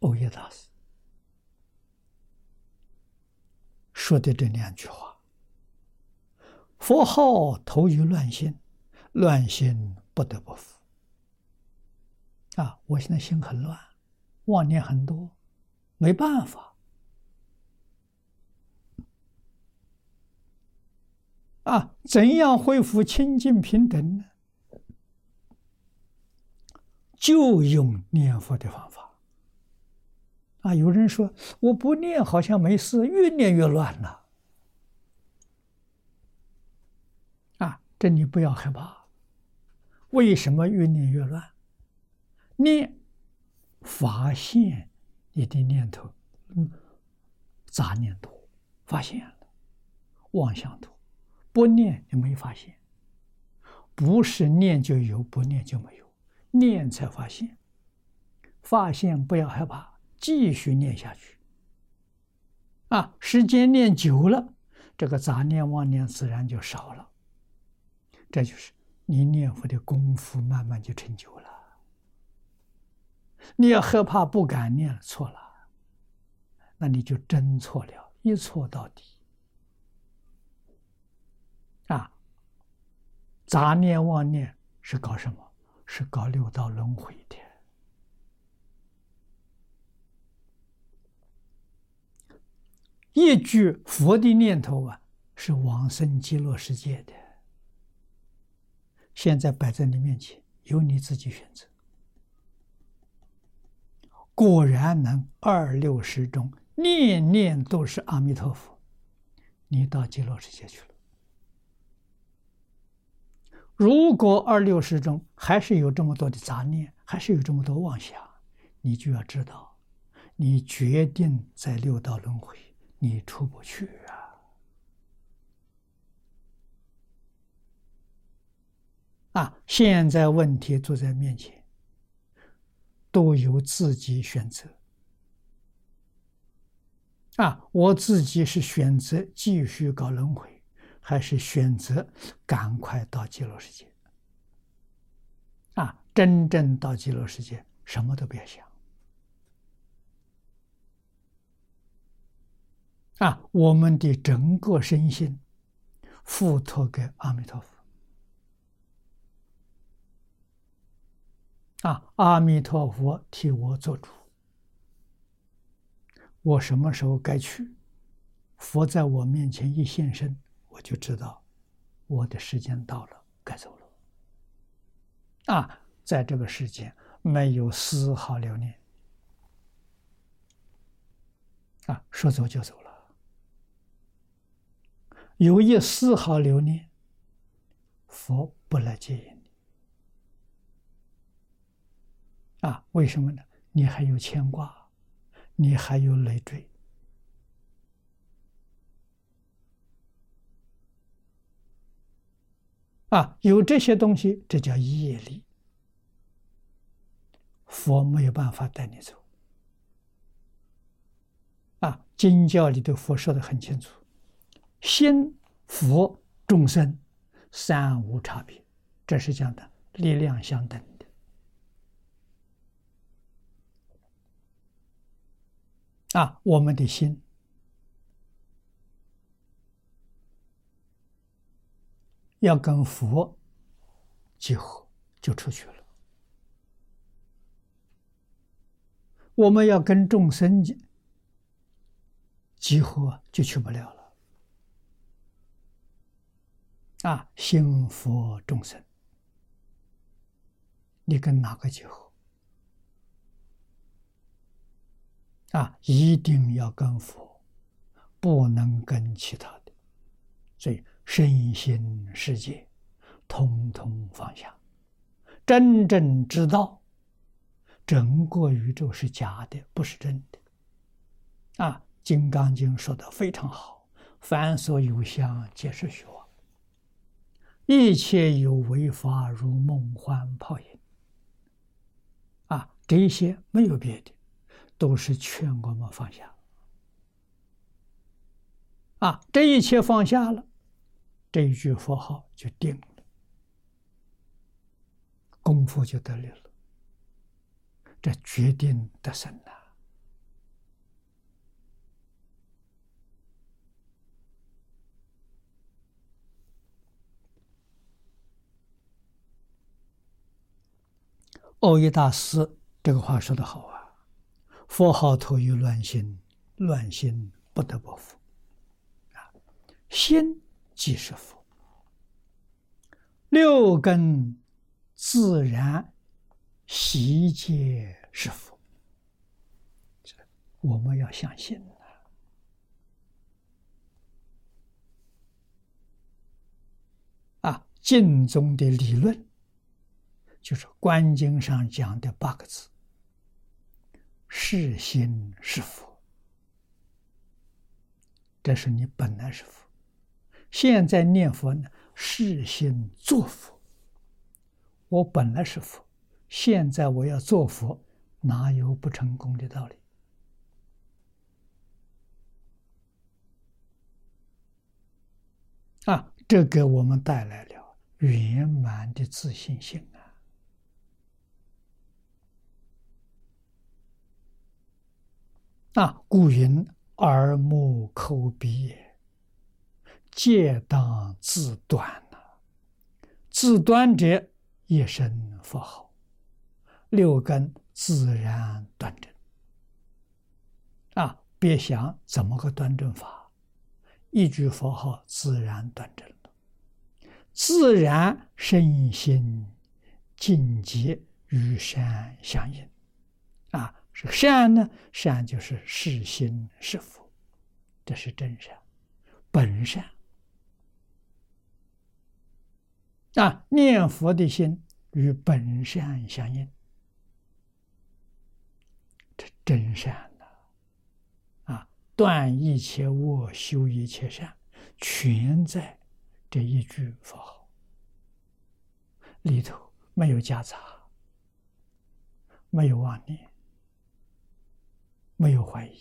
欧耶大师说的这两句话：“佛号投于乱心，乱心不得不服。”啊，我现在心很乱，妄念很多，没办法。啊，怎样恢复清净平等呢？就用念佛的方法。啊，有人说我不念好像没事，越念越乱了。啊，这你不要害怕。为什么越念越乱？念发现你的念头，嗯，杂念多，发现了，妄想多。不念就没发现，不是念就有，不念就没有，念才发现。发现不要害怕，继续念下去。啊，时间念久了，这个杂念妄念自然就少了。这就是你念佛的功夫，慢慢就成就了。你要害怕不敢念，错了，那你就真错了，一错到底。啊杂念妄念是搞什么？是搞六道轮回的。一句佛的念头啊，是往生极乐世界的。现在摆在你面前，由你自己选择。果然能二六十中，念念都是阿弥陀佛，你到极乐世界去了。如果二六十中还是有这么多的杂念，还是有这么多妄想，你就要知道，你决定在六道轮回，你出不去啊！啊，现在问题就在面前，都由自己选择。啊，我自己是选择继续搞轮回。还是选择赶快到极乐世界啊！真正到极乐世界，什么都别想啊！我们的整个身心付托给阿弥陀佛啊！阿弥陀佛替我做主，我什么时候该去？佛在我面前一现身。我就知道，我的时间到了，该走了。啊，在这个世间没有丝毫留恋，啊，说走就走了。有一丝毫留念，佛不来接引你。啊，为什么呢？你还有牵挂，你还有累赘。啊，有这些东西，这叫业力。佛没有办法带你走。啊，经教里的佛说的很清楚：心、佛、众生三无差别，这是讲的力量相等的。啊，我们的心。要跟佛结合，就出去了。我们要跟众生结合，就去不了了。啊，心佛众生，你跟哪个结合？啊，一定要跟佛，不能跟其他的。所以。身心世界，通通放下，真正知道，整个宇宙是假的，不是真的。啊，《金刚经》说的非常好：“凡所有相，皆是虚妄；一切有为法，如梦幻泡影。”啊，这些没有别的，都是劝我们放下。啊，这一切放下了。这一句佛号就定了，功夫就得力了，这决定得胜呐！蕅益大师这个话说得好啊：“佛号头有乱心，乱心不得不佛。啊，心即是佛，六根自然悉皆是佛。我们要相信。”经中的理论，就是《观经》上讲的八个字：“是心是佛”。这是你本来是佛，现在念佛呢，是心作佛。我本来是佛，现在我要做佛，哪有不成功的道理？啊，这给我们带来了。圆满的自信心啊！啊，故云耳目口鼻也，皆当自断呐。自断者，一声佛号，六根自然端正。啊，别想怎么个端正法，一句佛号自然端正了。自然身心境界与善相应，啊，善呢？善就是是心是佛，这是真善，本善。啊，念佛的心与本善相应，这真善呐！啊，断一切恶，修一切善，全在。这一句佛号里头没有夹杂，没有妄念，没有怀疑，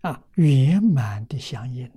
啊，圆满的相应。